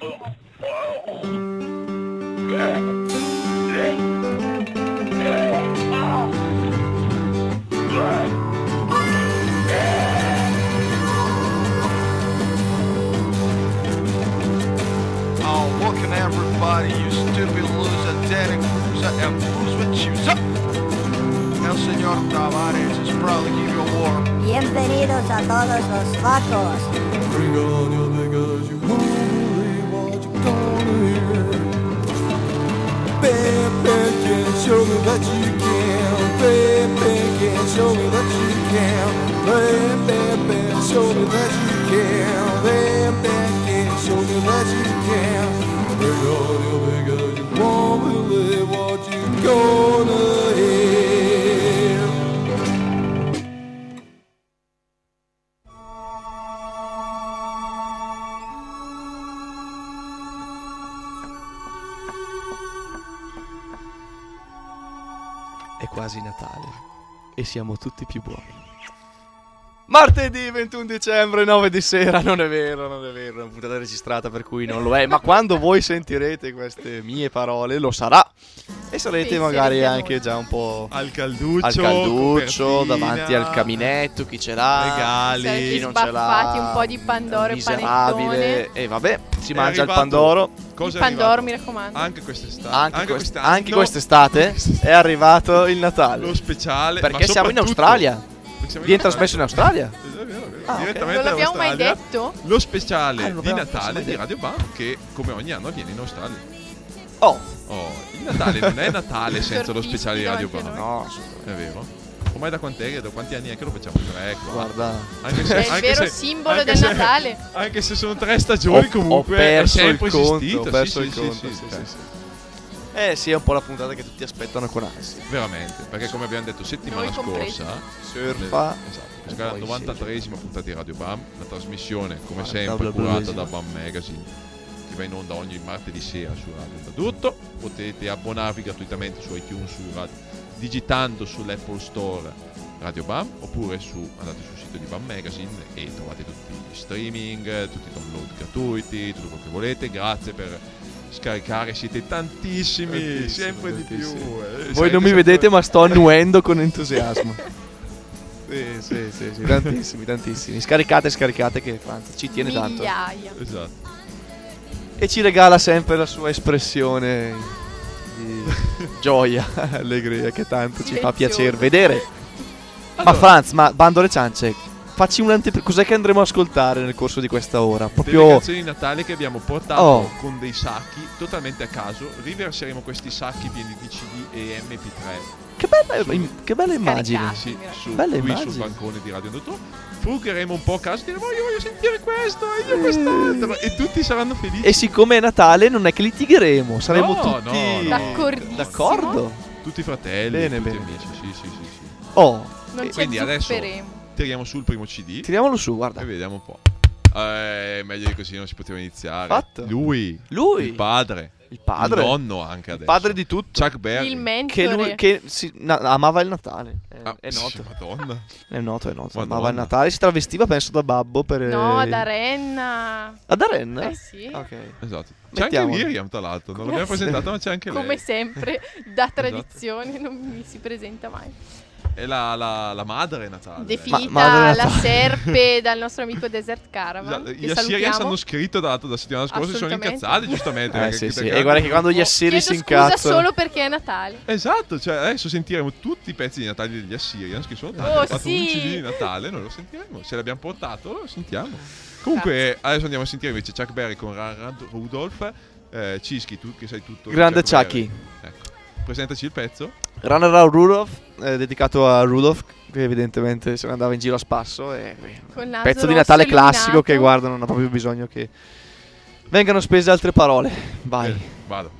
Oh, welcome everybody, you stupid loser, Danny Cruiser, and who's with you? So, El Señor Tavares is proud to give you a war. Bienvenidos a todos los vacos. Bam, can show me that you can. Bam, can show me that you can. Bam, show me that you can. Bam, can show me that you can. You what you're gonna e siamo tutti più buoni. Martedì 21 dicembre, 9 di sera, non è vero, non è vero, è una puntata registrata per cui non lo è, ma quando voi sentirete queste mie parole lo sarà e sarete magari anche già un po' Al calduccio, al calduccio, davanti al caminetto, chi ce l'ha, Regali. Chi non ce l'ha, un po' di pandoro e miserabile. panettone. E vabbè, si È mangia il pandoro. Cosa Il pandoro, arrivato? mi raccomando. Anche quest'estate. Anche, quest- quest'anno. anche quest'estate è arrivato il Natale. Lo speciale. Perché ma siamo in Australia. Viene trasmesso in Australia. È vero, è vero. Ah, ok. Direttamente non l'abbiamo mai detto? Lo speciale Ah, di Natale di. Radio Bam che come ogni anno avviene in Australia. Oh, Oh, il Natale non è Natale senza lo speciale di Radio Bam. no. È vero? Ormai da quant'è? Da quanti anni è che lo facciamo? Tre, quattro. guarda. Anche È il anche vero se- simbolo del se- Natale. Anche se sono tre stagioni Ho- comunque ho perso è sempre il conto, esistito. ho perso sì, il sì, conto, sì, sì, sì, sì. sì. Eh sì, è un po' la puntata che tutti aspettano con ansia. Veramente, perché come abbiamo detto settimana Noi scorsa, Surfa. esatto, questa è la poi 93esima puntata di Radio Bam, una trasmissione come Guarda, sempre curata da Bam Magazine, che va in onda ogni martedì sera su Radio Tutto. Potete abbonarvi gratuitamente su iTunes, su Radio, digitando sull'Apple Store Radio Bam, oppure su, andate sul sito di Bam Magazine e trovate tutti gli streaming, tutti i download gratuiti, tutto quello che volete. Grazie per scaricare, siete tantissimi, Tantissimi, sempre di più. tantissimi. eh. Voi non mi vedete, ma sto annuendo con entusiasmo. sì, sì, sì, sì, tantissimi, tantissimi. Scaricate, scaricate, che Franz ci tiene tanto. Migliaia. Esatto. E ci regala sempre la sua espressione di gioia, allegria, che tanto ci fa piacere vedere. Ma Allora. Franz, ma bando alle ciance, facci un antip- Cos'è che andremo a ascoltare nel corso di questa ora? Delle Proprio... canzoni di Natale che abbiamo portato Oh. con dei sacchi totalmente a caso. Riverseremo questi sacchi pieni di CD e MP3 Che bella, im- che bella immagine. Sì, su, Bella qui immagine. sul bancone di Radio Dottor. Frugheremo un po' a caso e diremo io voglio sentire questo e io quest'altro e tutti saranno felici. E siccome è Natale non è che litigheremo, saremo No, tutti no, d'accordo. Tutti fratelli, Bene, tutti bene. amici. Sì, sì, sì, sì. Oh, Non E ci quindi adesso- Tiriamo sul primo CD tiriamolo su, guarda. e vediamo un po'. Eh, meglio di così non si poteva iniziare. Fatto. Lui, Lui, il padre, il padre, il nonno anche il adesso. padre di tutto, Chuck Berry. Il che, mentore. lui, che si- na- amava il Natale. È, Ah, è sì, noto, Madonna. è noto, è noto. Madonna. Amava il Natale, si travestiva, penso, da babbo per... No, eh, da Renna. Ad Arenna? Eh sì. Ok. Esatto. C'è anche Mettiamolo. Miriam, tra l'altro. Non l'abbiamo se- presentato, ma c'è anche lei. Come sempre, da Esatto. tradizione, non mi si presenta mai. È la, la, la madre Natale. Definita Ma- Madre la Natale. serpe dal nostro amico Desert Caravan. Esatto, che Gli salutiamo. hanno scritto tra l'altro da settimana scorsa si sono incazzati giustamente. Eh sì, sì. E guarda che quando gli assiri si incazzano... solo perché è Natale. Esatto, cioè adesso sentiremo tutti i pezzi di Natale degli Assirians che sono tanti. Oh, fatto sì. un CD di Natale, noi lo sentiremo. Se l'abbiamo portato, lo sentiamo. Comunque, adesso andiamo a sentire invece Chuck Berry con Rudolph. Eh, Cischi, tu che sai tutto. Grande Chuck Chucky. Berry. Presentaci il pezzo. Runner Around Rudolph, eh, dedicato a Rudolph, che evidentemente se ne andava in giro a spasso. E, Col naso pezzo di Natale classico illuminato. che guarda, non ha proprio bisogno che vengano spese altre parole. Vai. Bene, vado.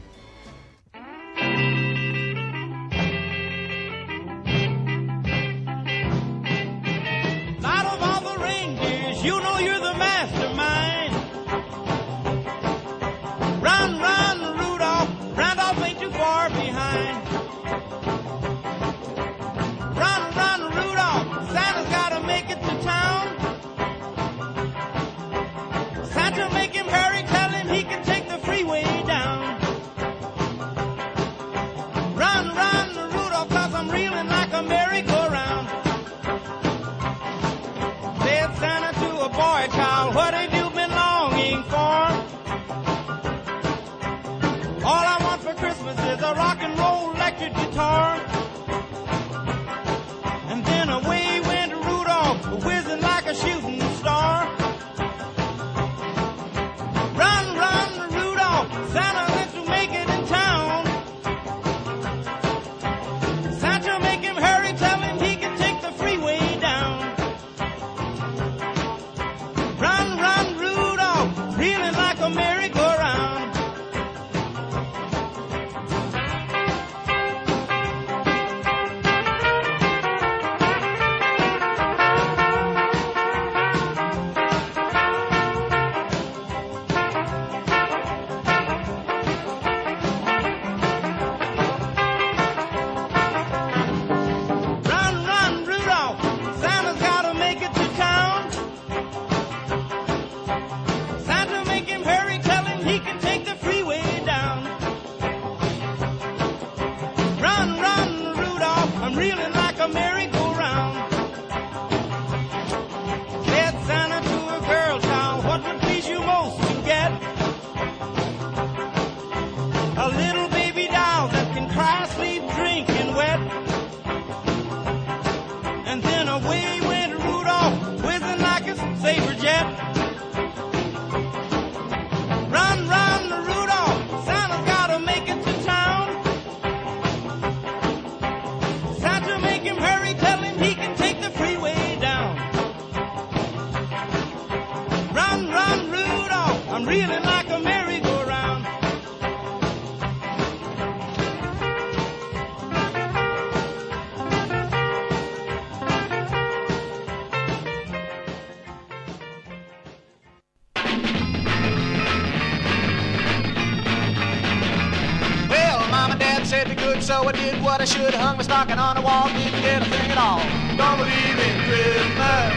I did what should. Hung my stocking on the wall, didn't get a thing at all. Don't believe in Christmas.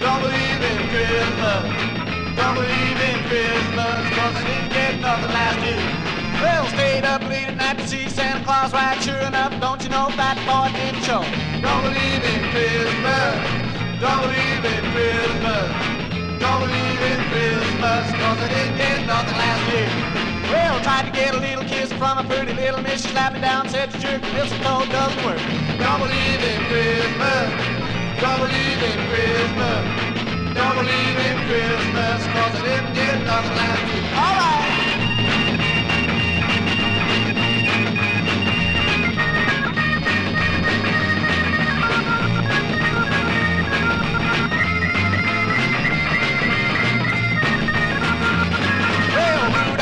Don't believe in Christmas. Don't believe in Christmas, cause I didn't get nothing last year. Well, stayed up late at night to see Santa Claus ride. Sure enough, don't you know that boy didn't show. Don't believe in Christmas. Don't believe in Christmas. Don't believe in Christmas, cause I didn't get nothing last year. Well, tried to get a little kiss from a pretty little miss. She slapped me down, said to jerk, This mistletoe doesn't work. Don't believe in Christmas. Don't believe in Christmas. Don't believe in Christmas, cause I didn't get nothing last year. All right.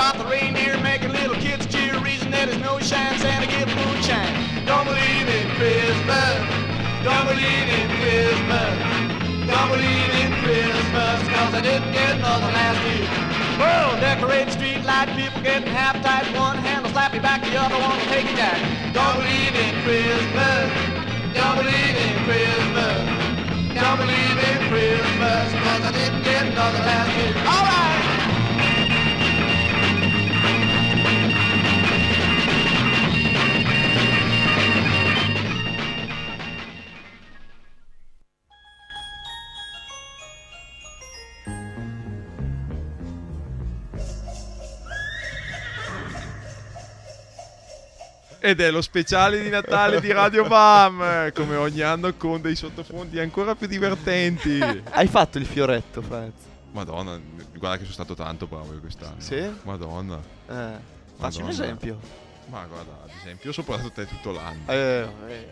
Rudolph the reindeer making little kids cheer. Reason that his nose shines, Santa give moonshine. Don't believe in Christmas. Don't believe in Christmas. Don't believe in Christmas, cause I didn't get nothing last year. Well, decorate street light, people getting half tight. One hand will slap you back, the other one will take you down. Don't believe in Christmas. Don't believe in Christmas. Don't believe in Christmas, cause I didn't get nothing last year. All Ed è lo speciale di Natale di Radio Bam, come ogni anno con dei sottofondi ancora più divertenti. Hai fatto il fioretto, Franz? Madonna, guarda che sono stato tanto bravo io quest'anno. Sì? Madonna. Eh, facci un esempio. Ma guarda, ad esempio, io ho portato te tutto l'anno. Eh, eh, eh,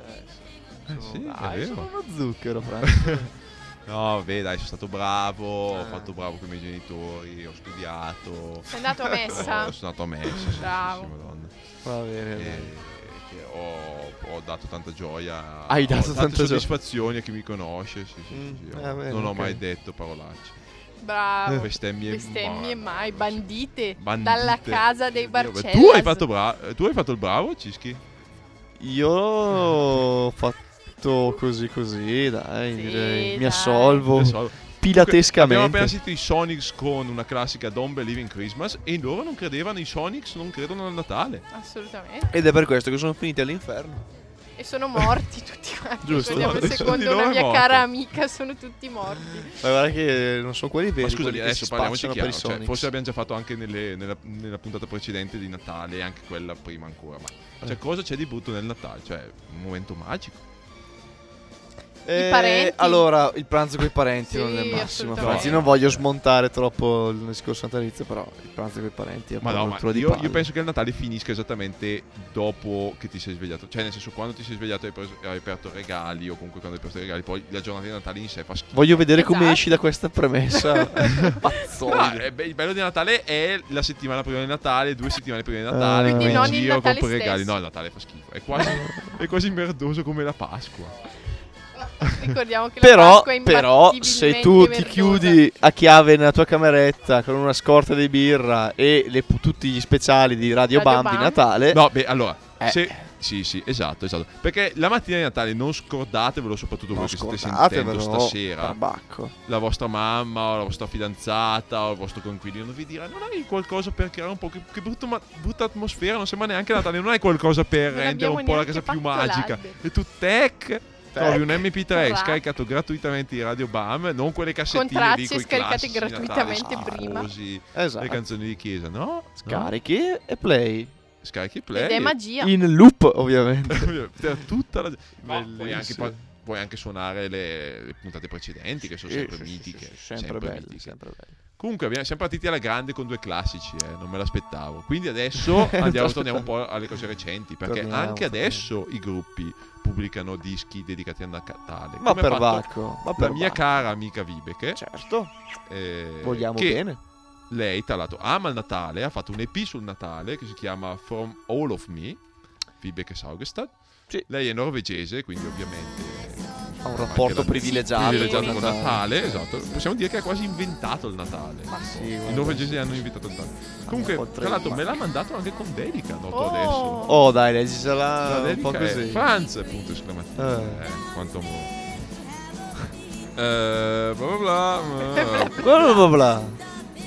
Eh sono- sì, è dai, vero. sono uno zucchero, Franz. No, vabbè, dai, sono stato bravo, ho Eh. fatto bravo con i miei genitori, ho studiato. Sei andato a messa? Ho- sono andato a messa, sì, Bravo. sì, madonna. Va bene, E- che ho, ho dato tanta gioia. Hai ho dato tante tanta gioia. soddisfazioni a chi mi conosce. Sì, sì, Mm, sì, sì, ho- bene, non ho ok. mai detto parolacce. Bravo. Bestemmie, Bestemmie ma- mai, bandite, Bandite. dalla casa dei Barcellas. Tu hai fatto, bra- tu hai fatto il bravo, Cischi? Io ho fatto così così, dai, Sì, direi. Mi assolvo Adesso- Abbiamo pilatescamente. appena sentito i Sonics con una classica Don't Believe in Christmas e loro non credevano, i Sonics non credono al Natale. Assolutamente. Ed è per questo che sono finiti all'inferno. E sono morti tutti quanti. Giusto. Nessuno secondo una mia morto. cara amica, sono tutti morti. Ma guarda che non sono quelli veri. Ma scusami, adesso parliamoci chiaro. i cioè, Sonics. forse l'abbiamo già fatto anche nelle- nella, nella puntata precedente di Natale e anche quella prima ancora. Ma cioè, cosa c'è di brutto nel Natale? Cioè, un momento magico. Eh, parenti. Allora, il pranzo con i parenti Sì, non è il massimo. Anzi, non voglio smontare troppo il discorso natalizio, però il pranzo con i parenti è un Ma po' no, ma di io, io penso che il Natale finisca esattamente dopo che ti sei svegliato. Cioè, nel senso, quando ti sei svegliato hai, preso- hai aperto regali, o comunque quando hai aperto i regali, poi la giornata di Natale in sé fa schifo. Voglio vedere come Esatto. esci da questa premessa. No, Pazzoide. eh, il bello di Natale è la settimana prima di Natale, due settimane prima di Natale, Quindi vai in giro, Natale compri regali. No, il Natale fa schifo. È quasi, è quasi merdoso come la Pasqua. Ricordiamo che la Però, Pasqua è però, se tu ti chiudi a chiave nella tua cameretta con una scorta di birra e le- tutti gli speciali di Radio, Radio Bam di Bam. Natale, No, beh, allora, Eh. se... Sì, sì, esatto, esatto. Perché la mattina di Natale non scordatevelo, soprattutto non voi che state sentendo stasera. tabacco. La vostra mamma o la vostra fidanzata o il vostro coinquilino vi dirà non hai qualcosa per creare un po' che, che brutto ma- brutta atmosfera, non sembra neanche Natale, non hai qualcosa per Non rendere un po' la casa più magica. E tu tech trovi un MP3 Track. scaricato gratuitamente di Radio Bam, non quelle cassettine Con tracce lì coi scaricate classici gratuitamente Natali prima. schifosi, Esatto. le canzoni di chiesa, no? No? Carichi e play. Scarichi play. Ed è e- magia. In loop, ovviamente. per tutta la puoi Bellissimo. anche, pa- puoi anche suonare le, le puntate precedenti che sono Sì, sempre sì, sì, mitiche sì, sì, sempre belli, mitiche. sempre belli. Comunque abbiamo, siamo partiti alla grande con due classici eh, non me l'aspettavo quindi adesso andiamo torniamo un po' alle cose recenti perché Torniamo, anche torniamo. adesso i gruppi pubblicano dischi dedicati a Natale Ma per Vacco, ma la per mia Vacco. cara amica Vibeke Certo, eh, vogliamo bene. lei tra l'altro ama il Natale ha fatto un EP sul Natale che si chiama From All of Me Vibeke Saugestad Sì. lei è norvegese quindi ovviamente Ha un rapporto privilegiato. privilegiato con con Natale. Natale esatto possiamo dire che ha quasi inventato il Natale Ma sì, i norvegesi hanno inventato il Natale comunque tra l'altro me l'ha mandato anche con dedica noto Oh. adesso Oh, dai, la leggisela un po' così. Franz punto esclamativo Eh. eh, quanto amore eh, bla bla, bla. Bla bla bla.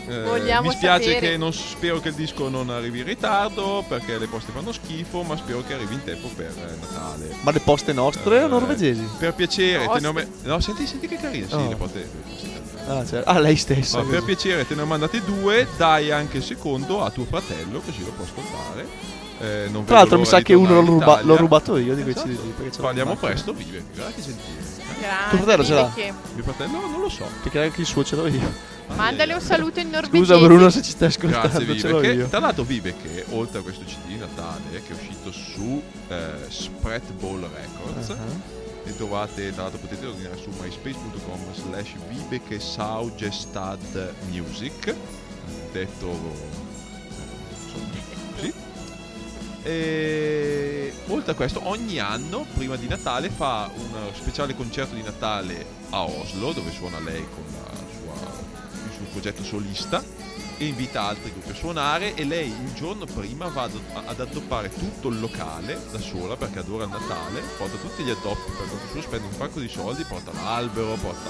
Eh, mi spiace sapere. che non spero che il disco non arrivi in ritardo perché le poste fanno schifo, ma spero che arrivi in tempo per eh, Natale. Ma le poste nostre o Eh, norvegesi? Per piacere, te ne ho me- No, senti, senti che carino. Sì, Oh. le poste. le poste italiane. Ah, certo. ah, lei stessa. Ma per così. piacere, te ne ho mandate due. Dai anche il secondo a tuo fratello, così lo può ascoltare. Eh, non Tra l'altro mi l'ora sa di che uno l'ho, tornare in ruba- Italia. l'ho rubato io di quei Esatto. CD. perché ce l'ho Parliamo in macchina. presto, vive. Che gentile. Tuo fratello ce l'ha? che- Mio fratello non lo so. Perché anche il suo ce l'ho io. Mandale un saluto in norvegese. Scusa Bruno se ci stai ascoltando, Grazie Vive. io. Tra l'altro Vive che oltre a questo CD di Natale che è uscito su eh, Spread Ball Records Ah. e trovate, tra l'altro potete ordinare su myspace.com slash Vibeke Saugestad Music detto così e oltre a questo ogni anno prima di Natale fa un speciale concerto di Natale a Oslo dove suona lei con la progetto solista e invita altri gruppi a suonare e lei il giorno prima va ad, ad addobbare tutto il locale da sola perché adora il Natale, porta tutti gli addobbi per conto suo, spende un sacco di soldi, porta l'albero, porta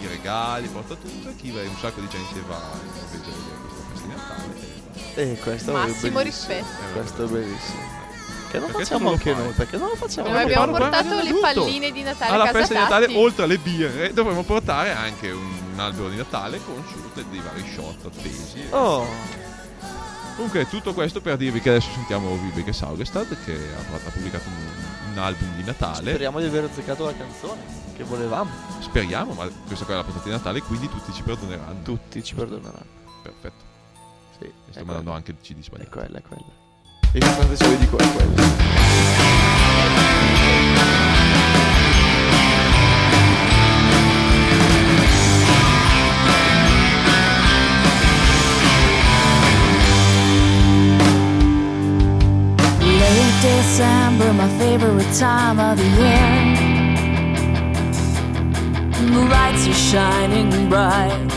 i regali, porta tutto e chi va un sacco di gente va in Norvegia a vedere questa festa di Natale. Eh, questo Massimo è bellissimo. rispetto. Questo è bellissimo. Che non Perché facciamo anche fai? noi? Perché non lo facciamo Noi anche abbiamo portato le tutto. palline di Natale alla festa di Natale, oltre alle birre, dovremmo portare anche un albero di Natale con su dei dei vari shot appesi. Oh, Comunque, tutto questo per dirvi che adesso sentiamo Vibeke Saugestad che ha, pubblicato un, un album di Natale. speriamo di aver azzeccato la canzone che volevamo. Speriamo, ma questa qua è la puntata di Natale, quindi tutti ci perdoneranno. Tutti ci perdoneranno. Perfetto. Sì, Mi è sto mandando quella. anche il CD È sbagliato. quella, è quella. E December, my favorite time of the year. The lights are shining bright,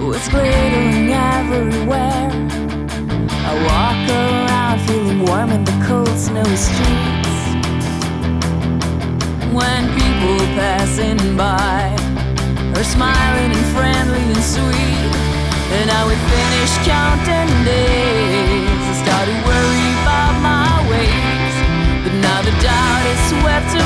it's glittering everywhere. I walk around warm in the cold, snowy streets. When people passing by are smiling and friendly and sweet. And I would finish counting days. I started worry about my ways. But now the doubt is swept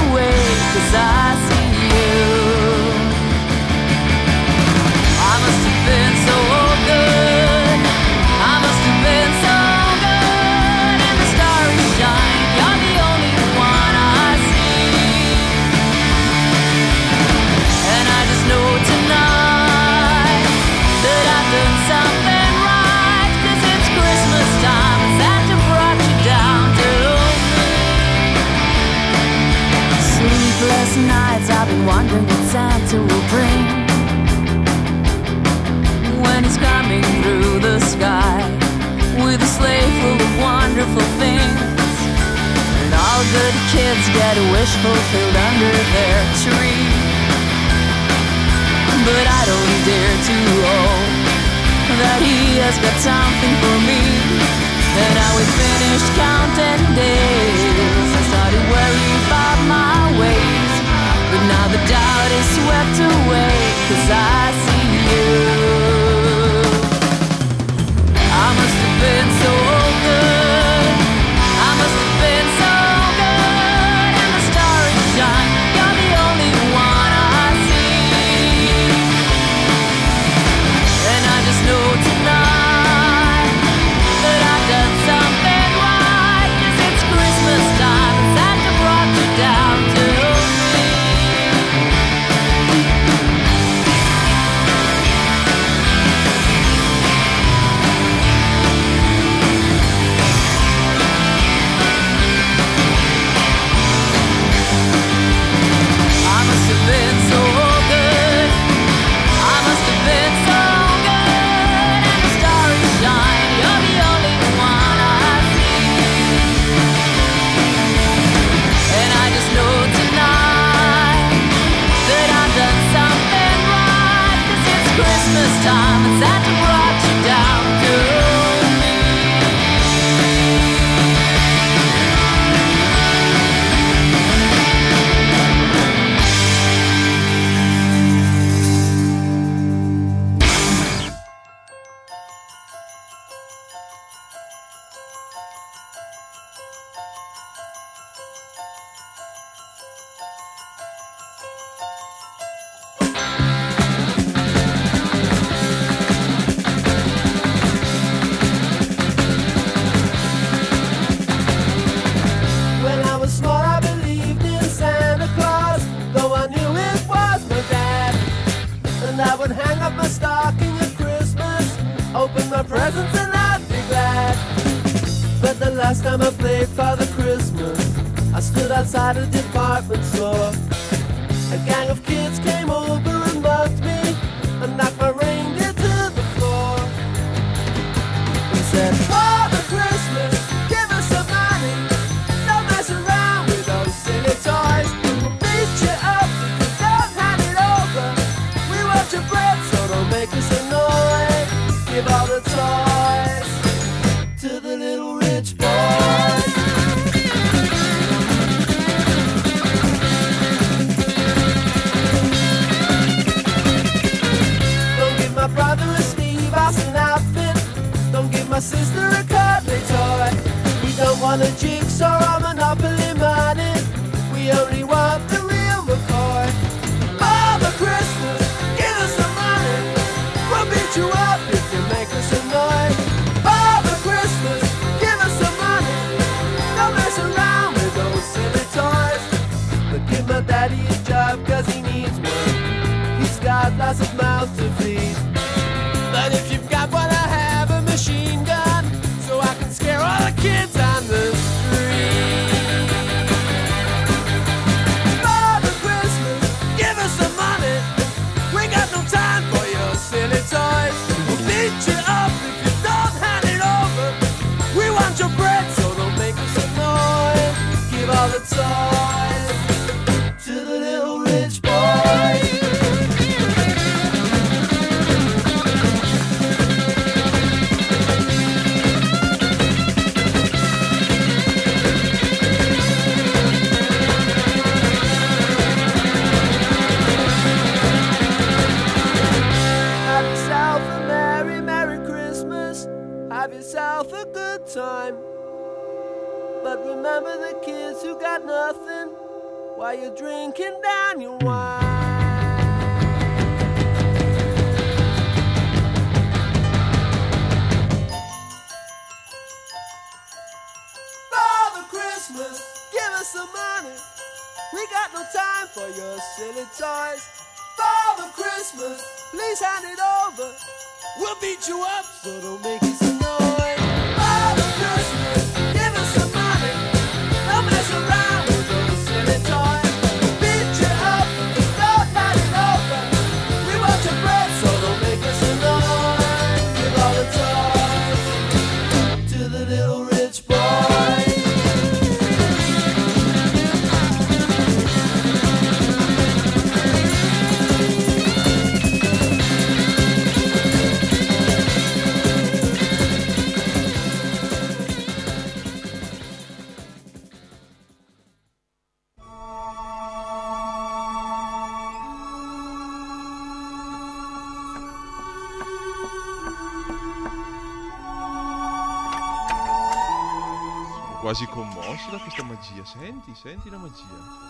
commosso da questa magia. Senti, senti la magia.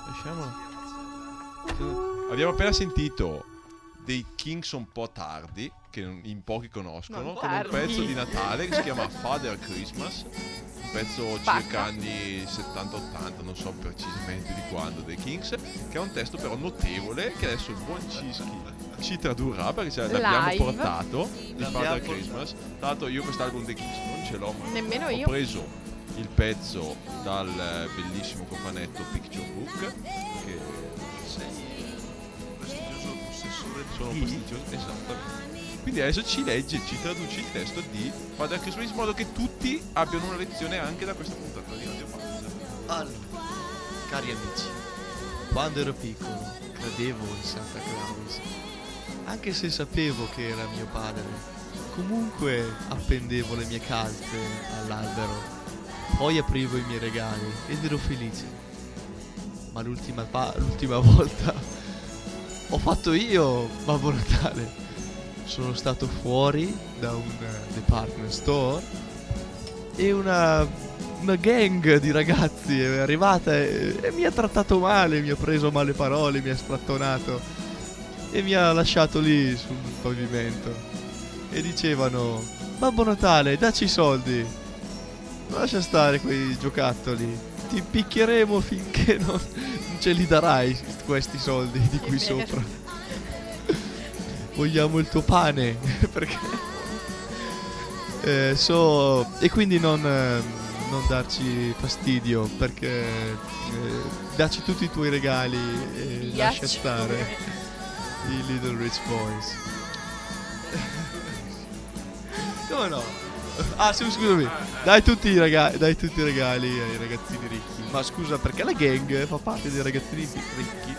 Lasciamola. Abbiamo appena sentito dei Kings un po' tardi, che in pochi conoscono, con un pezzo di Natale che si chiama Father Christmas. Un pezzo circa Spacca. anni 70-80, non so precisamente di quando, dei Kings, che ha un testo però notevole che adesso il buon Cischi ci tradurrà perché ce l'abbiamo Live. portato il Father Christmas. Tra l'altro io quest'album dei Kings non ce l'ho, ma Nemmeno ho io. preso il pezzo dal eh, bellissimo cofanetto Picture Book che sei prestigioso possessore sono prestigioso esattamente quindi adesso ci legge ci traduce il testo di Father Christmas in modo che tutti abbiano una lezione anche da questa puntata di Radio Pazza Allora, cari amici, quando ero piccolo credevo in Santa Claus, anche se sapevo che era mio padre. Comunque appendevo le mie calze all'albero, poi aprivo i miei regali ed ero felice. Ma l'ultima, pa- l'ultima volta ho fatto io Babbo Natale. Sono stato fuori da un department store e una, una gang di ragazzi è arrivata e, e mi ha trattato male, mi ha preso male parole, mi ha strattonato e mi ha lasciato lì sul pavimento. E dicevano, Babbo Natale, dacci i soldi. Lascia stare quei giocattoli. Ti picchieremo finché non, ce li darai questi soldi di qui sopra. Vogliamo il tuo pane. Perché... Eh, so, e quindi non, eh, non darci fastidio perché eh, dacci tutti i tuoi regali e lascia stare i Little Rich Boys. Come no? Ah, sì, scusami. Dai tutti, i rega- dai tutti i regali ai ragazzini ricchi. Ma scusa, perché la gang fa parte dei ragazzini ricchi?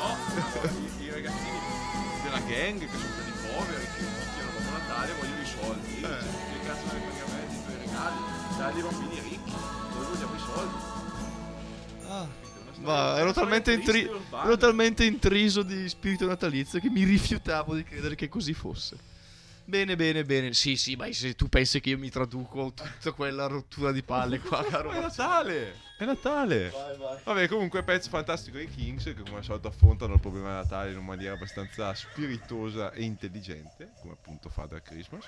no i, i ragazzini della gang che sono stati poveri che picchiano Babbo Natale vogliono i soldi Eh. Cioè, che cazzo ne frega me di tuoi regali dai ai bambini ricchi noi vogliamo i soldi Ah. Ma ero talmente, intri- ero talmente intriso di spirito natalizio che mi rifiutavo di credere che così fosse. Bene, bene, bene. Sì, sì, ma se tu pensi che io mi traduco tutta quella rottura di palle qua, caro. è Natale è Natale Vabbè, comunque pezzo fantastico dei Kings che come al solito affrontano il problema di Natale in una maniera abbastanza spiritosa e intelligente, come appunto Father Christmas.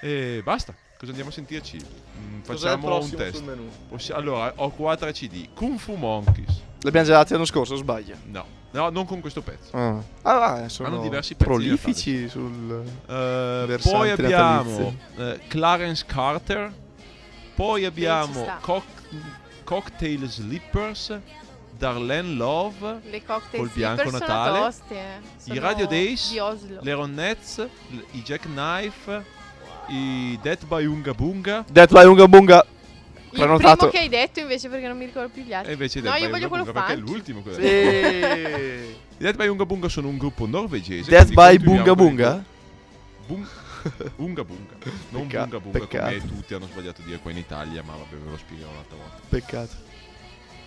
E basta, cosa andiamo a sentirci? Mm, facciamo un test. Possi- allora, ho qua tre CD. Kung Fu Monkeys. L'abbiamo già dati l'anno scorso, sbaglio? No, no, non con questo pezzo. Ah, ah sono Hanno diversi pezzi prolifici sul... Eh, Versante poi abbiamo eh, Clarence Carter. Poi abbiamo. Cock- Cocktail Slippers. Darlene Love. Le cocktail Col bianco Natale. sono toste. eh. I Radio Days. Di Oslo. Le Ronettes. l- I Jackknife. I Death by Unga Bunga. Death by Unga Bunga. Il prenotato. primo che hai detto invece perché non mi ricordo più gli altri. E invece no, Death io by voglio Unga quello Bunga perché è l'ultimo. quello. Sì. I Death by Unga Bunga sono un gruppo norvegese. Death by Bunga Bunga? Bung- Unga Bunga. Non Pecca- Bunga Bunga peccato. come tutti hanno sbagliato a dire qua in Italia, ma vabbè ve lo spiegherò un'altra volta. Peccato.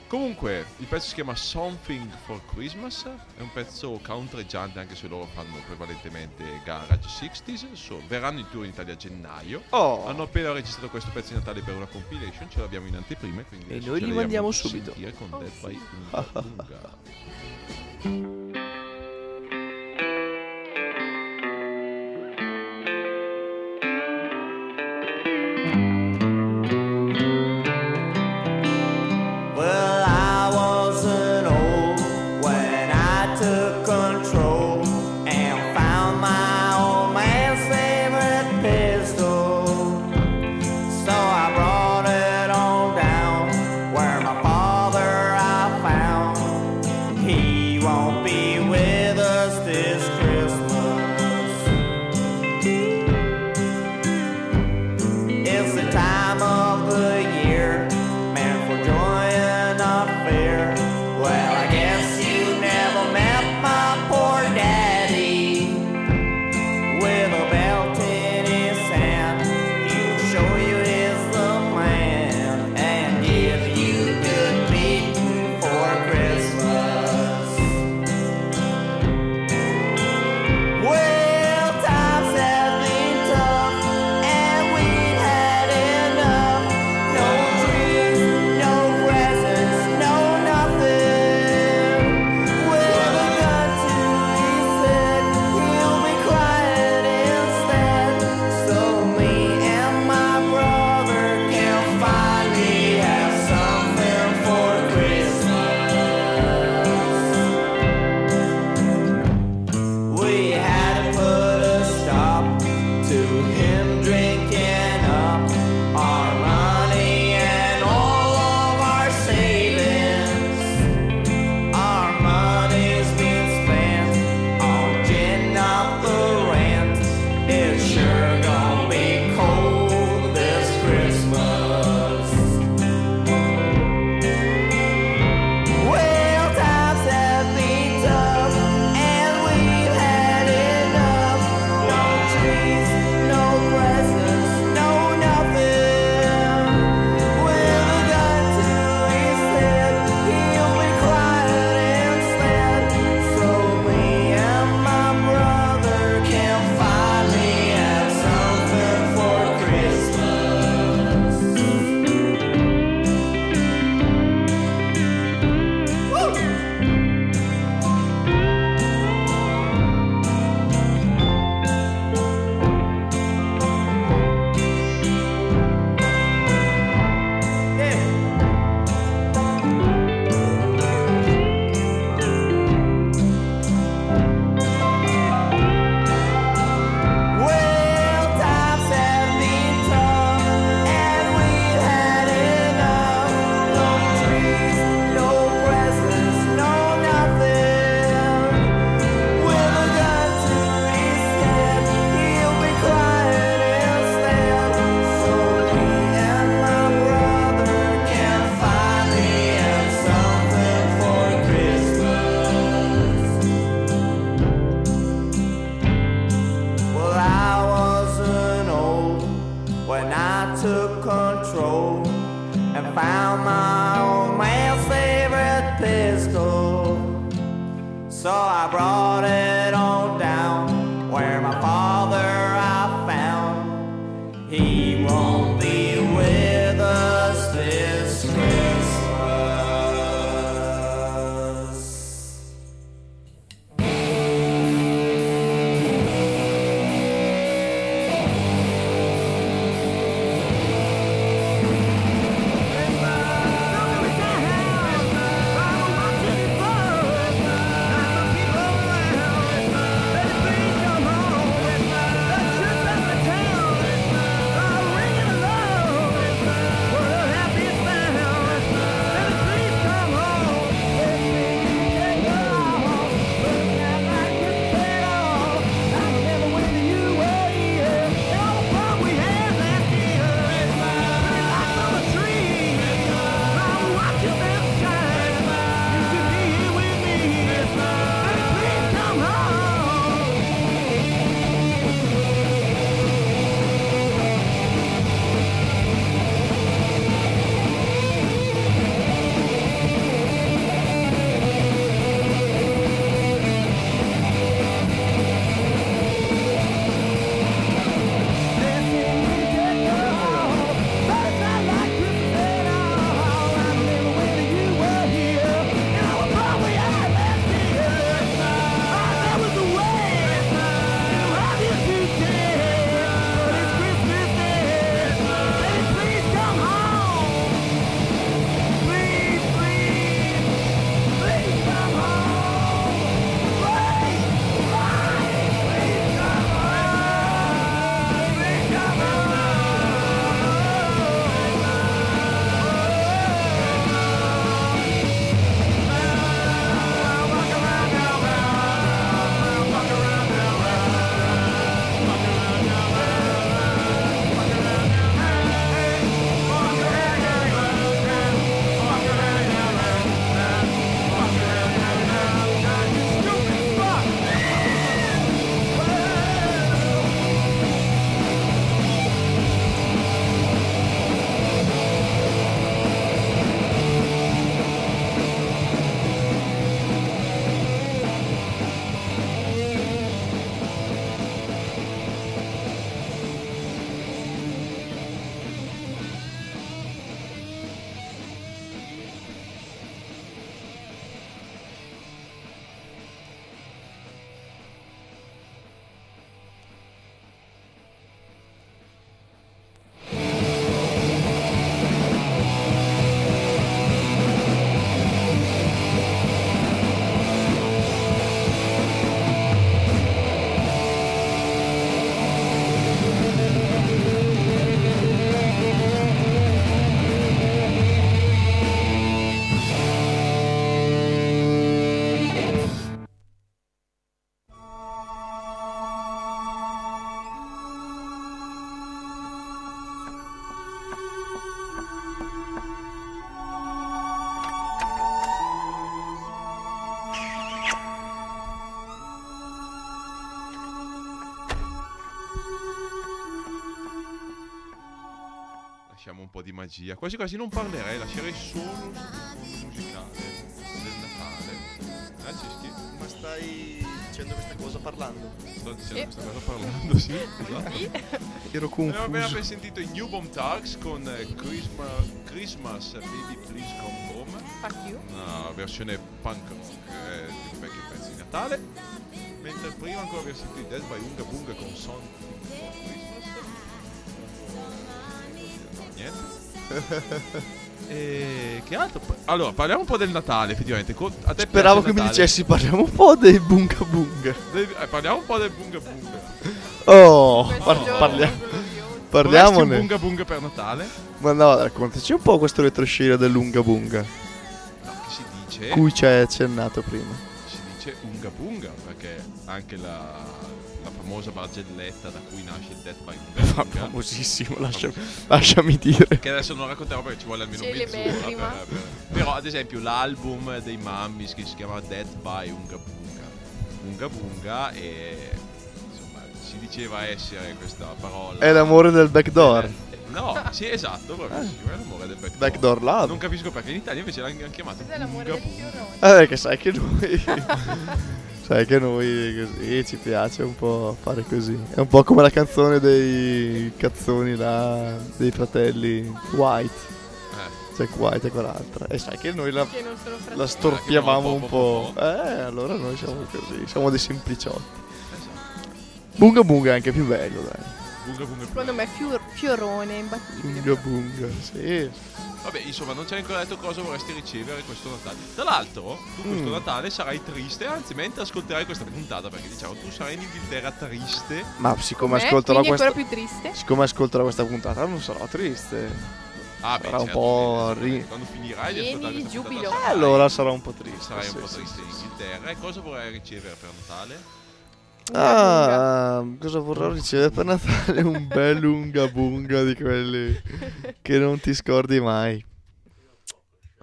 Comunque, il pezzo si chiama Something for Christmas. È un pezzo countreggiante, anche se loro fanno prevalentemente garage 60s. So- verranno in tour in Italia a gennaio. Oh. Hanno appena registrato questo pezzo di Natale per una compilation, ce l'abbiamo in anteprima. Quindi E noi li mandiamo subito. Con Oh, Death by magia. Quasi quasi non parlerei, lascerei solo il musicale del Natale. Eh? Ma stai dicendo questa cosa parlando? Sto dicendo Sì. questa cosa parlando, sì. Esatto. Ero Abbiamo appena confuso. sentito i New Bomb Tugs con eh, Christmas, Christmas Baby Please Come Home, Fuck you. una versione punk rock eh, di un vecchio pezzo di Natale. Mentre prima ancora abbiamo sentito i Dead by Unga Bunga con Something E che altro? Allora, parliamo un po' del Natale, effettivamente. Co- A te Speravo che mi dicessi parliamo un po' dei bunga bunga. Del- eh, parliamo un po' del Bunga Bunga. Oh, par- giorno parlia- glorioso. Vorresti un parliamone. Bunga Bunga per Natale? Ma no, raccontaci un po' questo retroscena dell'unga bunga, No, che si dice... cui ci hai accennato prima. si dice Unga Bunga perché anche la, la famosa barzelletta da cui nasce il Death by Bunga famosissimo, lascia- lasciami dire. che adesso non raccontiamo perché ci vuole almeno mezz'ora Celeberrima. per, per- però ad esempio l'album dei Mammis che si chiama Death by Unga Bunga Unga Bunga e insomma si diceva essere questa parola È l'amore del backdoor. Eh, no sì esatto bravissimo è l'amore del backdoor Backdoor love. non capisco perché in Italia invece l'hanno chiamato Cos'è l'amore del fiorone? Eh, che sai che noi. sai che noi così ci piace un po' fare così. È un po' come la canzone dei cazzoni là, dei fratelli White. eh, Jack White e quell'altra. E sai che noi la, Che la storpiavamo un po'. Eh, allora noi siamo così. Siamo dei sempliciotti. esatto Bunga Bunga è anche più bello, dai. Bunga Bunga Secondo me fior- fiorone imbattibile. Bunga Bunga, sì. Vabbè, insomma, non ci hai ancora detto cosa vorresti ricevere questo Natale. Tra l'altro, tu questo Mm. Natale sarai triste, anzi, mentre ascolterai questa puntata, perché diciamo, tu sarai in Inghilterra triste. Ma siccome Com'è? ascolterò questa. ancora più triste. Siccome ascolterò questa puntata non sarò triste. Ah, beh, Sarà un certo, po' sì, ri- Quando finirai di ascoltare di questa giubilo. puntata, Eh, sarai- allora sarò un po' triste. Sarai un sì, po' sì, triste in sì. Inghilterra. E cosa vorrai ricevere per Natale? Ah, cosa vorrò ricevere per Natale? Un bel lunga bunga di quelli che non ti scordi mai.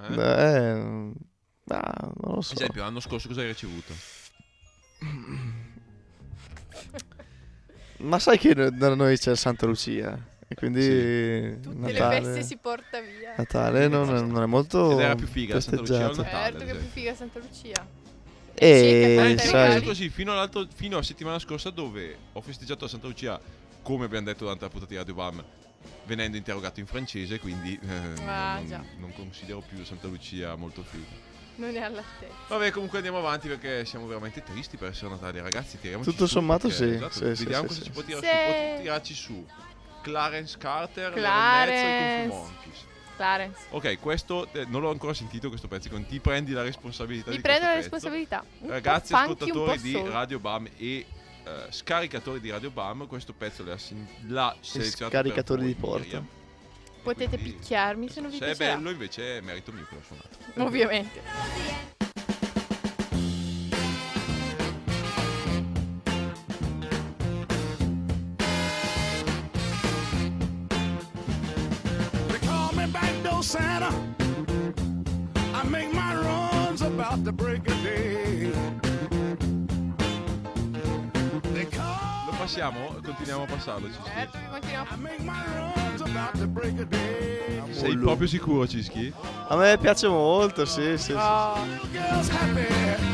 Eh? Eh, ah, non lo so. Ad esempio, l'anno scorso cosa hai ricevuto? Ma sai che no- da noi c'è Santa Lucia e quindi Tutte Natale, le feste si porta via. Natale non, è- non è molto Ed era più figa Santa Lucia o. Natale, Certo che è più figa Santa Lucia. Eh, Sì, che porta sì, i penso regali. così, fino, all'altro- fino a settimana scorsa dove ho festeggiato la Santa Lucia, come abbiamo detto durante la puntata di Radio Bam, venendo interrogato in francese, quindi eh, Ah, non, già. non considero più Santa Lucia molto figa. Non è all'altezza. Vabbè, comunque andiamo avanti perché siamo veramente tristi per essere Natale, ragazzi. Tiriamoci Tutto su sommato perché- sì, esatto, sì, vediamo sì, cosa sì. ci può su. Può tirarci su Clarence Carter, Clarence. Mezzo e Monkeys. Clarence. Ok, questo eh, non l'ho ancora sentito questo pezzo, con ti prendi la responsabilità Mi di prendo la questo pezzo. responsabilità. Un Ragazzi ascoltatori di. Radio Bam e eh, scaricatori di Radio Bam, questo pezzo l'ha, sin- l'ha selezionato scaricatori per di porta. Potete Quindi, picchiarmi se non vi Se è bello invece è merito mio che l'ho suonato. Ovviamente. Santa. I make my runs about the break of day. Lo passiamo? Continuiamo a passarlo, Cischi? Certo che continuiamo. I make my runs about the break of day. Sei proprio sicuro, Cischi? A me piace molto, sì, sì. sì. Oh, Little girls happy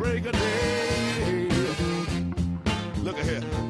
break of day. Look at here.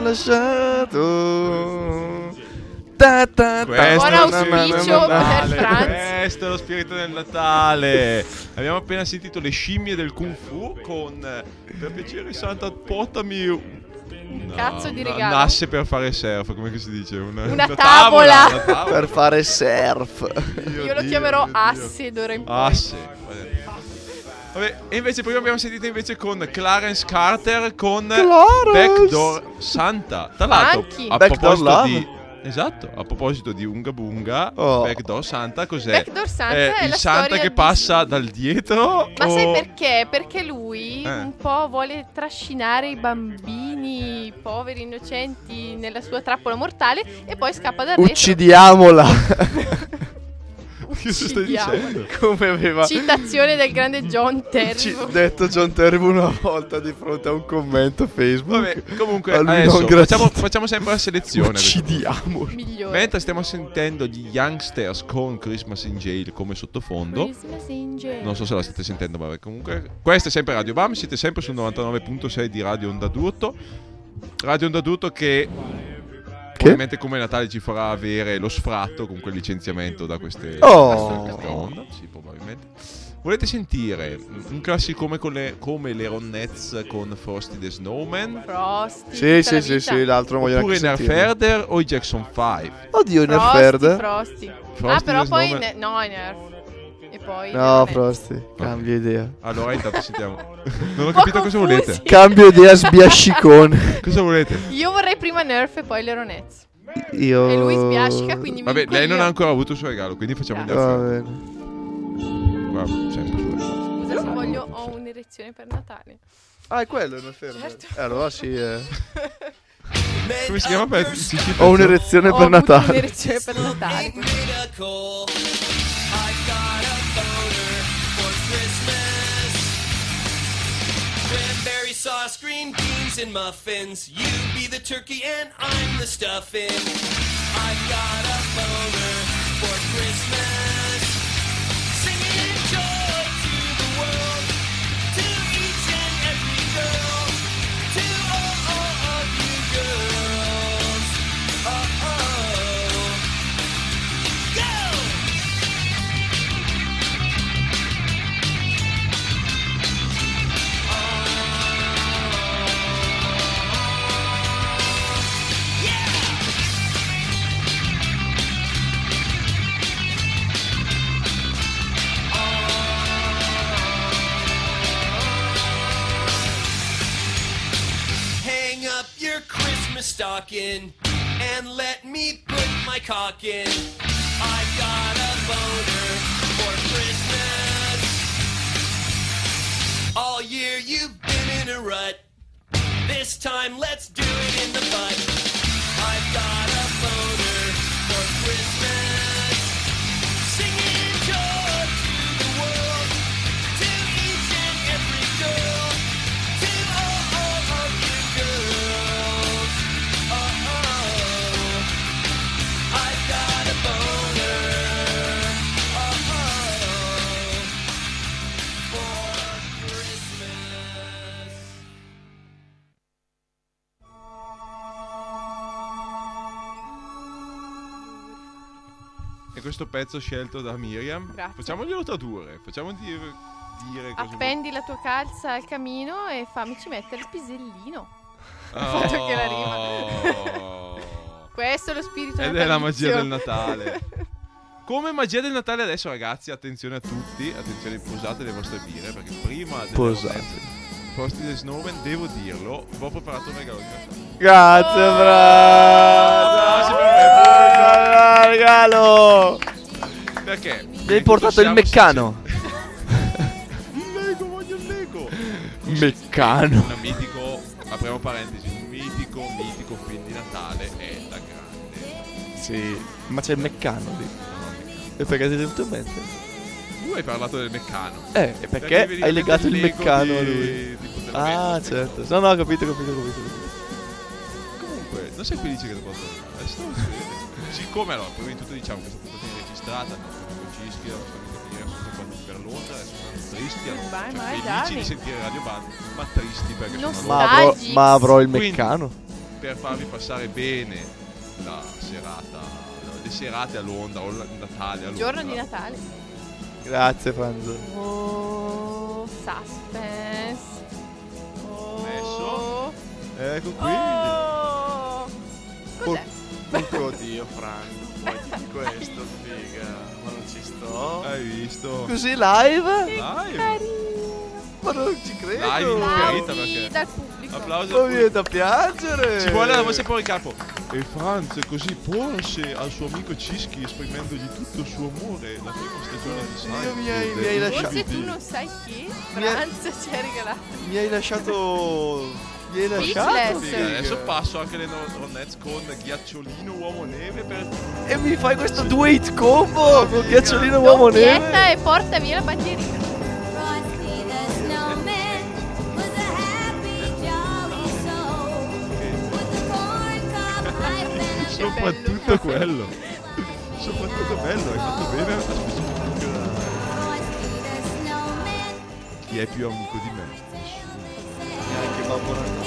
Lasciato. Ta, ta, ta, Questo Buon è lo auspicio spirito del per Natale. Franz. Questo è lo spirito del Natale. Abbiamo appena sentito le scimmie del Kung Fu con Per piacere Santa portami una, Cazzo di una- regalo. Un asse per fare surf, come si dice? Una, Una tavola. una tavola. Per fare surf. Dio, Io lo Dio, chiamerò Dio, Dio. asse d'ora in poi. Asse. Vabbè. E invece prima abbiamo sentito invece con Clarence Carter con Clarence. Backdoor Santa. Tra l'altro, Funky. a Backdoor proposito Love. di Esatto, a proposito di Unga Bunga, Oh. Backdoor Santa cos'è? Backdoor Santa Eh, è il la Santa che di- passa dal dietro Ma o- sai perché? Perché lui Eh. un po' vuole trascinare i bambini poveri innocenti nella sua trappola mortale e poi scappa da retro. Uccidiamola. Che stai Uccidiamo. dicendo? Come aveva Citazione del grande John ci- Terry. detto John Terry una volta di fronte a un commento Facebook. Vabbè, comunque A lui adesso non facciamo, facciamo sempre la selezione. Migliore. Mentre stiamo sentendo gli Youngsters con Christmas in Jail come sottofondo. Christmas in jail. Non so se la state sentendo, ma comunque. Questa è sempre Radio Bam. Siete sempre sul 99.6 di Radio Onda d'Urto. Radio Onda d'Urto che. Probabilmente come Natale ci farà avere lo sfratto con quel licenziamento da queste, Oh. da queste onda. Sì, probabilmente. Volete sentire un classico come, con le, come le Ronettes con Frosty the Snowman? Frosty. Sì, sì, sì, sì, l'altro voglio Oppure anche sentire. Nerferder o i Jackson 5? Oddio, Frosty, Nerferd. Frosty. Ah, Frosty però poi ne- no, i Nerf. E poi No. Frosty, cambio idea. Allora intanto sentiamo. Non ho capito cosa confusi. volete. Cambio idea sbiascicone. Cosa volete? Io vorrei prima Nerf e poi le Ronettes. Io E lui sbiascica, quindi Vabbè, lei non io. ha ancora avuto il suo regalo, quindi facciamo il Grazie. Va bene. Guarda, sempre sul regalo. Scusa se voglio, ho un'erezione per Natale. Ah, è quello il Nerferd. Certo. Eh, allora sì, eh. Come si chiama? Per... Ho un'erezione Ho per Natale. un'erezione per Natale. Sauce, green beans, and muffins. You be the turkey and I'm the stuffing. I've got a boner stocking and let me put my cock in. I got a boner for Christmas. All year you've been in a rut. This time let's do it in the butt. I've got a boner for Christmas. Questo pezzo scelto da Miriam. Grazie. Facciamoglielo tradurre. Facciamo dire, dire cosa Appendi la tua calza al camino e fammici mettere il pisellino. vuoi- fatto che la rima. Oh. Questo è lo spirito Ed è la magia del. Natale. Come magia del Natale adesso ragazzi, attenzione a tutti, attenzione posate le vostre birre perché prima del Posate. Frosty the Snowman, devo dirlo, vi ho preparato un regalo di Natale. Grazie, Oh! bravo. Regalo. Perché? Mi hai portato il meccano. Il Lego, voglio il Lego. Meccano. Un mitico, apriamo parentesi, un mitico, mitico film di Natale è La Grande. Sì, ma c'è il meccano lì. E perché ti è venuto in mente? Tu hai parlato del meccano. Eh, e perché vedi hai legato il meccano a lui? di Ah, certo. No, no, ho capito, capito, capito. Comunque, non sei felice che ti porto adesso? Siccome allora, prima di tutto diciamo che questa puntata è registrata, il nostro amico Cischi, la nostra amica Miriam sono stati qua per Londra, adesso sono tristi, allora, Vai, cioè, felici di sentire Radio Band, ma tristi perché sono a Ma Londra. avrò, ma avrò il Quindi- meccano. Per farvi passare bene la serata, le serate a Londra o il Natale a Londra. Giorno di Natale. Grazie, Franzo. Oh, suspense. Oh. Messo. Ecco qui. Oh. Cos'è? Oddio, Franco. Poi di questo, figa. Ma non ci sto. Hai visto? Così live? Live. Ma non ci credo. Live in Applausi ferita perché. dal pubblico. Applausi Ma viene da piangere. Ci vuole la voce poi il capo. E Franz così porse al suo amico Cischi esprimendogli tutto il suo amore la prima stagione di Seinfeld. Io mi hai- mi hai lasciato- Forse tu non sai chi Franz ci ha regalato. Mi hai lasciato. Lasciato. Speechless. Figa. adesso passo anche le Ronettes con Ghiacciolino Uomo Neve per E mi fai questo due hit combo con ghiacciolino uomo Doppietta neve. e porta via la bandierina. Soprattutto quello. soprattutto bello, hai fatto bene chi è più amico di me. Neanche Babbo Natale.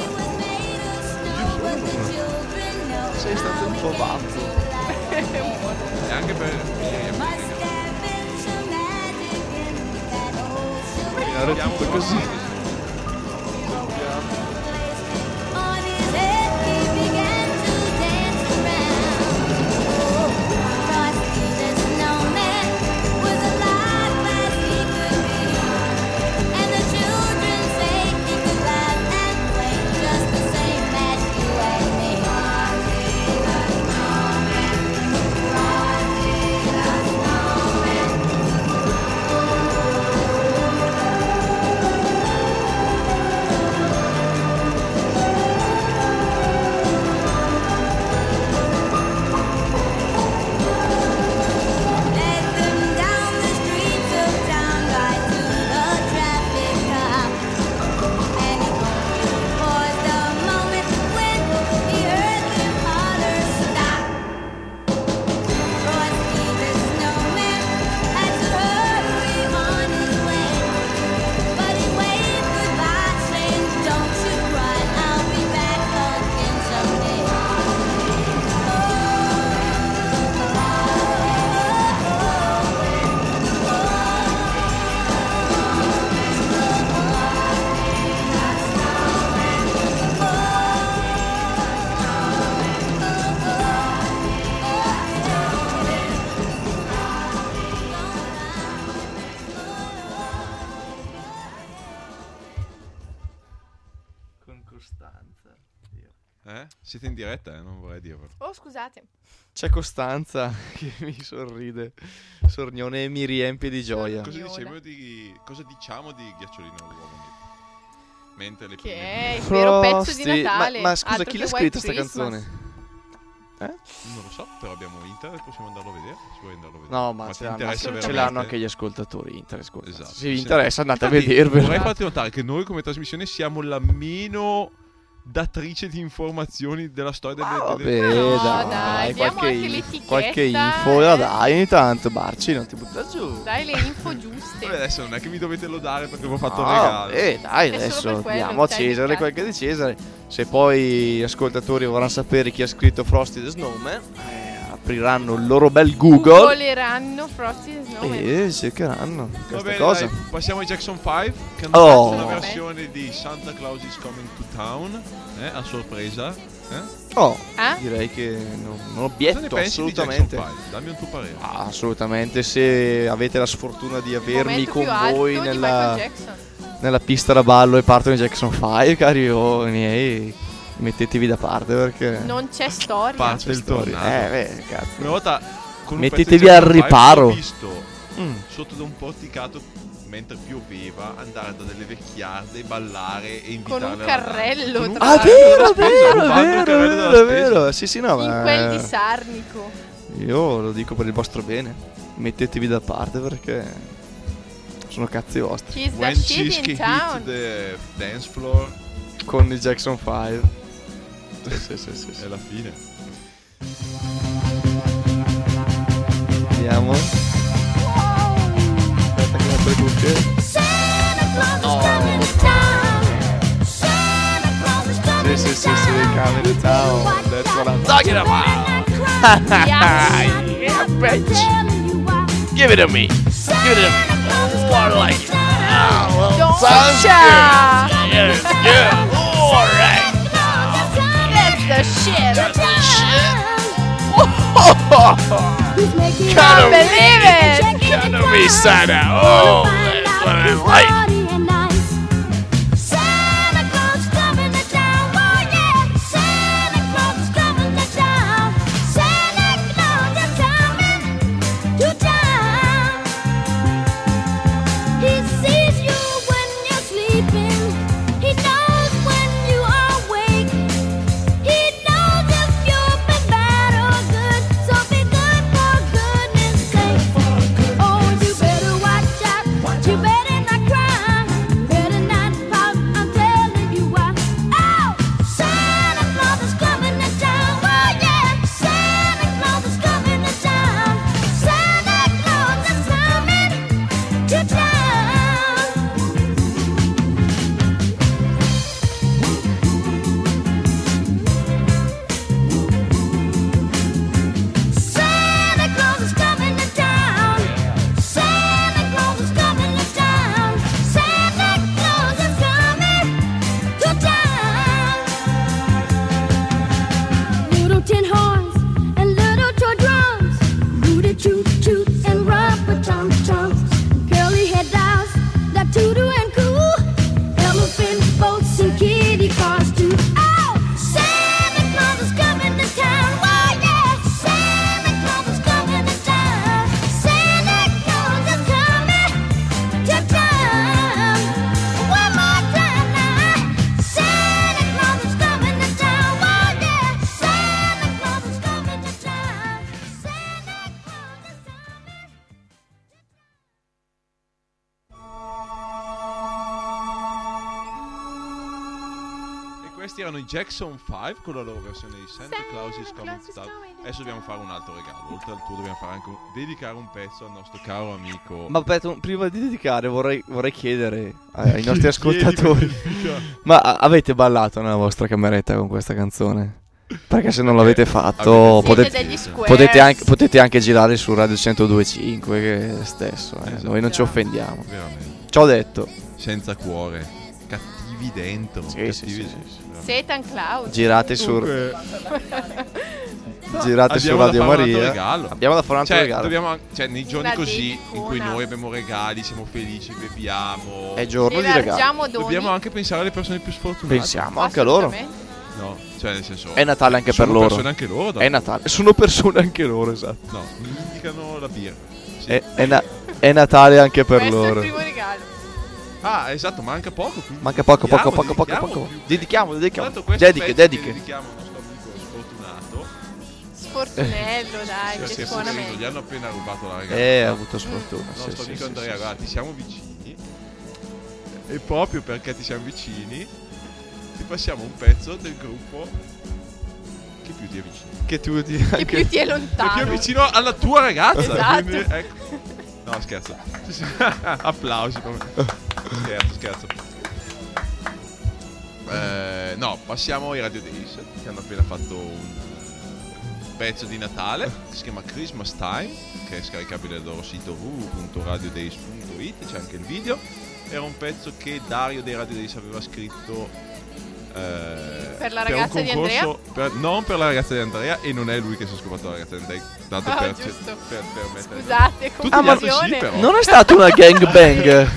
Children know Sei stato un po' babbo. E anche Siete in diretta, eh? Non vorrei dirvelo. Oh, scusate. C'è Costanza che mi sorride. Sornione e mi riempie di gioia. Cosa, dicevo di, cosa diciamo di Ghiacciolino all'uomo? Mentre le Che prime- è il vero pezzo di Natale. Ma, ma scusa, altro chi l'ha scritta White sta Christmas. canzone? Non lo so, però abbiamo internet, possiamo andarlo a vedere. Se vuoi andarlo a vedere. No, ma, ti ce, l'hanno, ce l'hanno anche gli ascoltatori. Internet. Esatto. Se vi interessa, andate Infatti, a vedervelo. Vorrei farti notare che noi come trasmissione siamo la meno datrice di informazioni della storia delle, Vabbè, delle- No, dai, dai, qualche, anche l'etichetta, qualche info la eh. dai ogni tanto, Barci, non ti butta giù. Dai le info giuste. Vabbè, adesso non è che mi dovete lodare perché vi ho fatto No, regalo. eh, dai, È adesso diamo a che ci hai Cesare indicato. qualche di Cesare. Se poi gli ascoltatori vorranno sapere chi ha scritto Frosty the Snowman, eh, apriranno il loro bel Google Googleranno Frosty the Snowman. e cercheranno Va questa bene, cosa. dai, passiamo ai Jackson 5 che hanno Oh. fatto una versione di Santa Claus is Coming to Town eh, a sorpresa. Eh? Oh, Eh? direi che non, non obietto assolutamente. Jackson 5? Dammi un tuo parere. Ah, assolutamente, se avete la sfortuna di avermi con voi nella, nella pista da ballo e partono i Jackson 5, cari miei, mettetevi da parte perché... Non c'è storia. Parte il storia. Eh, beh, cazzo. Una volta con Mettetevi al Jackson 5 riparo. Ho visto Mm. sotto da un porticato mentre pioveva andare da delle vecchiarde e ballare e Con invitarle un carrello, Con un tra Ah, vero, vero, vero, vero, vero. Sì, sì, no, In ma quel di Sarnico. io lo dico per il vostro bene. Mettetevi da parte perché sono cazzi vostri. When in hit the dance floor Con i Jackson 5. Sì, sì, sì, sì, sì. è la fine. Vediamo. Aspetta che metto le cuffie. Sì, sì, sì, sì, coming to town. That's what I'm talking about. Yeah. Give it to me. Give it to me. More like it. Oh, Don't sounds cha. Yes, good. All right that shit. Can't believe it. Can't be out. Oh, what a light. Jackson 5 con la loro versione di Santa Santa Claus is coming to town. Adesso dobbiamo fare un altro regalo. Oltre al tuo dobbiamo fare anche un- dedicare un pezzo al nostro caro amico. Ma aspetta, un- prima di dedicare vorrei, vorrei chiedere ai nostri ascoltatori. Ma a- avete ballato nella vostra cameretta con questa canzone? Perché se non l'avete fatto Avete- potete, Siete degli squares. potete, anche, potete anche girare su Radio 102.5 che è lo stesso, eh, Esatto. noi non ci offendiamo. Veramente. Ci ho detto, Senza cuore. Cattivi dentro. Sì, cattivi sì. Satan Cloud. girate su... Girate su Radio Maria. regalo. Abbiamo da fare un altro Cioè, regalo. dobbiamo cioè, nei giorni Una così in cui noi abbiamo regali, siamo felici, beviamo. È giorno di regalo. Dobbiamo anche pensare alle persone più sfortunate. Pensiamo anche a loro. No, cioè nel senso. È Natale anche per sono loro. persone anche loro. È Natale. Sono persone anche loro, esatto. No, mi indicano la birra. Sì. È, è na- è Natale anche per Questo è il loro. primo regalo. Ah, esatto, manca poco. quindi Manca poco, poco, poco, poco, dedichiamo poco. Dedichiamo, dedichiamo. Dediche, dediche. Dedichiamo al nostro amico sfortunato. Sfortunello, dai, Cioè, che si è suona poverino, Gli meglio. hanno appena rubato la ragazza. Eh, ha avuto sfortuna. Il sì, nostro sì, amico sì, Andrea, sì, guarda, ti siamo vicini. E proprio perché ti siamo vicini, ti passiamo un pezzo del gruppo che più ti è vicino. Che tu ti Che più ti è Che più è lontano. vicino alla tua ragazza. Esatto. quindi, ecco. No, scherzo. Applausi. Scherzo, scherzo. Eh, no, passiamo ai Radio Days che hanno appena fatto un pezzo di Natale che si chiama Christmas Time, che è scaricabile dal loro sito www.radiodays.it, c'è anche il video. Era un pezzo che Dario dei Radio Days aveva scritto eh, Per la un ragazza di concorso- per- non per la ragazza di Andrea e non è lui che si è scopato la ragazza di Andrea, tanto Ah, per, giusto. per, per mettere Scusate, Tutti gli altri sì, confusione. però. Non è stata una gangbang.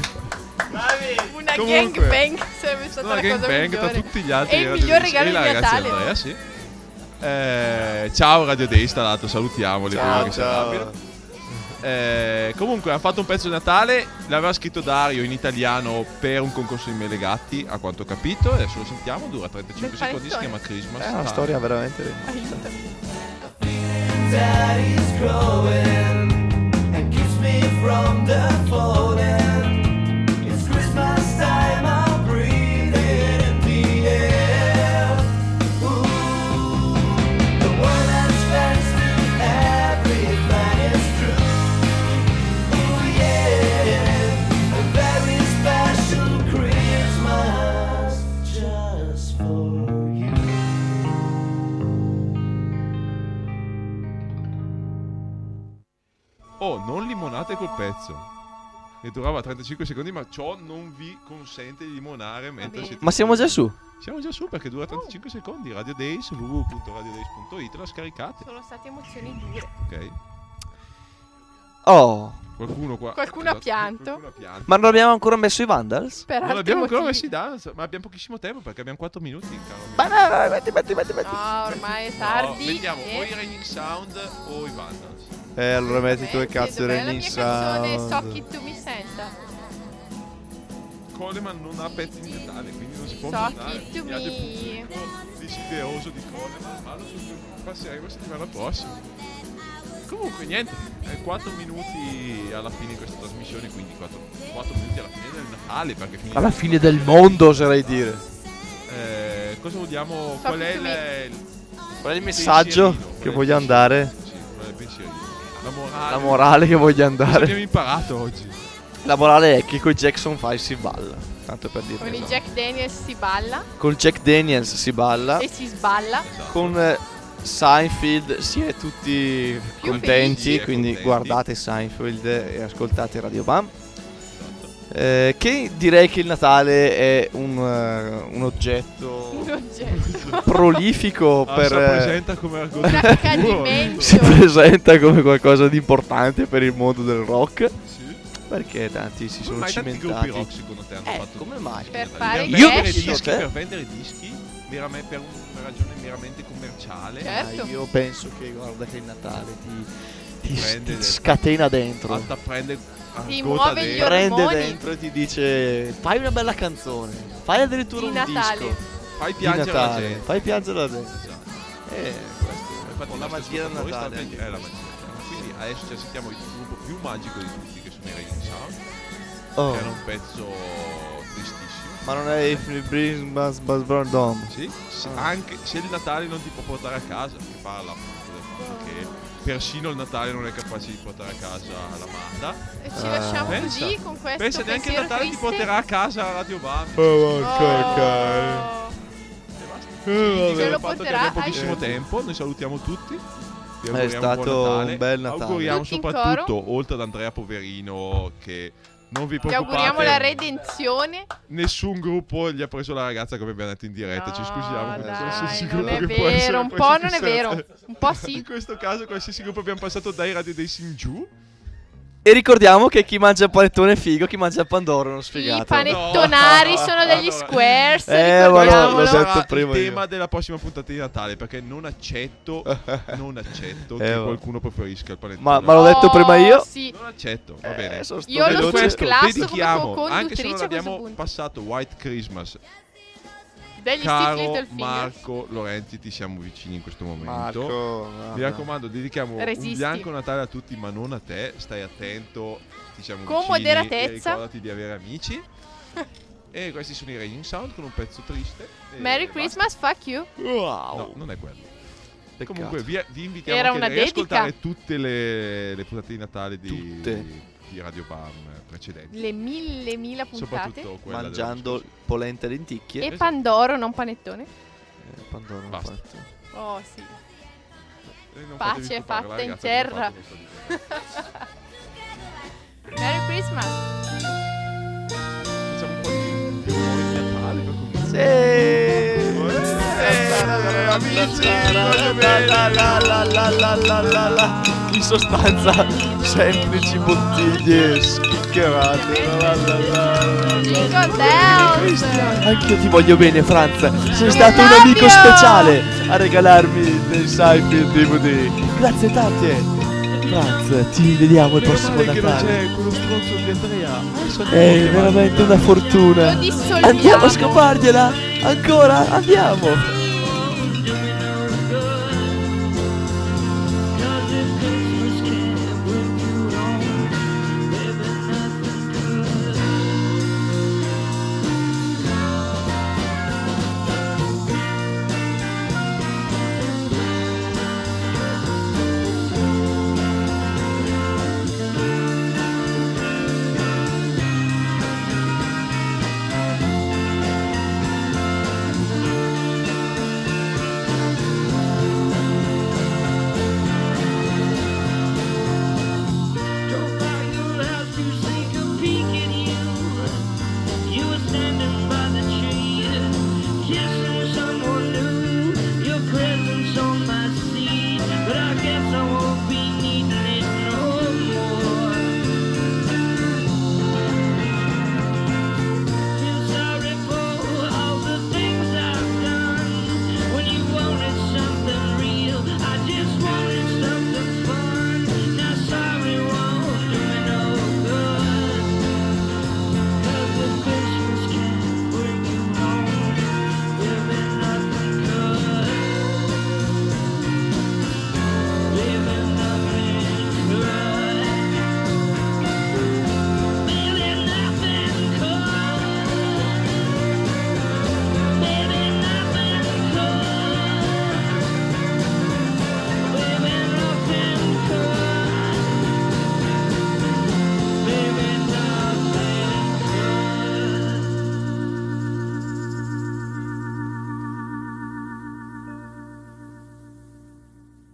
Una Comunque, gangbang sarebbe stata Una la cosa gangbang tra migliore. tutti gli altri E il miglior regalo di ragazza Natale. Andrea, sì. Eh, ciao Radio tra l'altro, salutiamoli Ciao, ciao. Eh, comunque hanno fatto un pezzo di Natale, l'aveva scritto Dario in italiano per un concorso di Melegatti, a quanto ho capito, adesso lo sentiamo, dura 35 Bel secondi, si chiama Christmas. È una Time. storia veramente. Daddy's Oh, non limonate col pezzo. Che durava 35 secondi, ma ciò non vi consente di limonare mentre siete Ma siamo già su. Siamo già su perché dura 35 secondi. Radio Days, www.radiodays.it, la scaricate. Sono state emozioni dure. Ok. Oh, Qualcuno qua. Qualcuno ha esatto, pianto. qualcuno ha pianto. ma non abbiamo ancora messo i Vandals? Per Non abbiamo ancora motivi. messi dance, ma abbiamo pochissimo tempo perché abbiamo 4 minuti, caro mio. Ma no, no, metti, metti, metti, metti. No, ormai è No, tardi. mettiamo e- o i Raining Sound o i Vandals. Eh, allora metti tu e cazzo canzone Sound. Sock It To Me Senta. Coleman non ha pezzi di Natale, quindi non si può So chi to Mi desideroso di Coleman, ma lo passeremo la settimana prossima. Comunque niente, 4 minuti alla fine di questa trasmissione, quindi 4, minuti alla fine del Natale perché finisce Alla fine del mondo, oserei dire. Eh, cosa vogliamo? So Qual è tu il, Qual è il messaggio che è il morale. La morale che voglio andare. abbiamo imparato oggi? La morale è che con Jackson 5 si balla. Tanto per dire. Con il Jack Daniels si balla Col Jack Daniels si balla. e si sballa. Con eh, Seinfeld si è tutti Più contenti. felici. Quindi Contenti. guardate Seinfeld e ascoltate Radio Bam. Eh, che direi che il Natale è un, eh, un oggetto Un oggetto. prolifico Ah, per. si eh, presenta come argomento. si presenta come qualcosa di importante per il mondo del rock. Sì. Perché tanti si sono mai tanti gruppi cimentati. rock secondo te hanno Eh, fatto come mai? Per per fare cash. dischi, Io te? per vendere dischi merame- per una ragione meramente commerciale Certo. Ah, io penso che guarda che il Natale ti, ti, ti scatena dentro. prende Ti muove gli dentro. Prende ormoni. dentro e ti dice fai una bella canzone, fai addirittura Di un Natale. disco fai di piangere la Natale, gente fai piangere la gente. Esatto. Eh, questo Infatti con la magia del ascoltatori Natale. è la magia quindi adesso ci sentiamo il gruppo più magico di tutti che sono i Raining Sound Oh, che era un pezzo tristissimo ma non è If It Brings Buzz Buzz Burn Dome. Sì, se, Ah. anche se il Natale non ti può portare a casa, che parla persino il Natale non è capace di portare a casa l'amata. E ci lasciamo Pensa, così con questo Pensa neanche il Natale ti triste. porterà a casa Radio Bam. Oh, Oh. Ci Eh, dica lo porterà pochissimo ai- tempo, noi salutiamo tutti. È auguriamo stato buon Natale. un bel Natale. Auguriamo Tutti soprattutto, oltre ad Andrea Poverino che Non vi Ti auguriamo preoccupate. la redenzione. Nessun gruppo gli ha preso la ragazza come abbiamo detto in diretta. Ci scusiamo dai, qualsiasi non gruppo è che può essere vero, un po' in non è vero, un po' sì. In questo caso, qualsiasi gruppo abbiamo passato dai Radio dei Singiù. E ricordiamo che chi mangia il panettone è figo, chi mangia il pandoro è uno I sfigato. panettonari No. sono degli Allora. squares, Eh, ricordiamolo. l'ho detto prima il io. tema della prossima puntata di Natale perché non accetto, non accetto Eh, che qualcuno preferisca il panettone. Ma, ma l'ho detto Oh, prima io. Sì. Non accetto, va Eh, bene. sto Io lo questo come dedichiamo, anche se non abbiamo passato White Christmas, Degli caro. Marco Lorenzi, ti siamo vicini in questo momento. Marco, Mi raccomando, dedichiamo Resisti. un bianco Natale a tutti, ma non a te. Stai attento, ti siamo Con vicini moderatezza. E ricordati di avere amici. e questi sono i Raging Sound con un pezzo triste. Merry basta. Christmas, fuck you. Wow. No, non è quello. Peccato. Comunque vi, vi invitiamo Era anche una a riascoltare dedica. tutte le, le puntate di Natale di, Tutte. Di Radio Bam precedenti. Le mille, mille puntate. Soprattutto quella Mangiando polente e lenticchie. E esatto. Pandoro, non panettone. Eh, pandoro non Basta. fatto. Oh, sì. E non Pace fatta la in ragazza terra. Merry Christmas. Facciamo un po' di di rumori di Natale per cominciare. In sostanza, semplici bottiglie schiccherate. La, la, la, la. Jingle bells. Anch'io ti voglio bene, Franz. Sei stato un amico speciale a regalarmi dei Seinfeld DVD. Grazie tante. Franz, ci vediamo il prossimo male che non Natale. c'è quello stronzo di Andrea. Adesso andiamo a È veramente una fortuna. Andiamo a scopargliela. Ancora? Andiamo.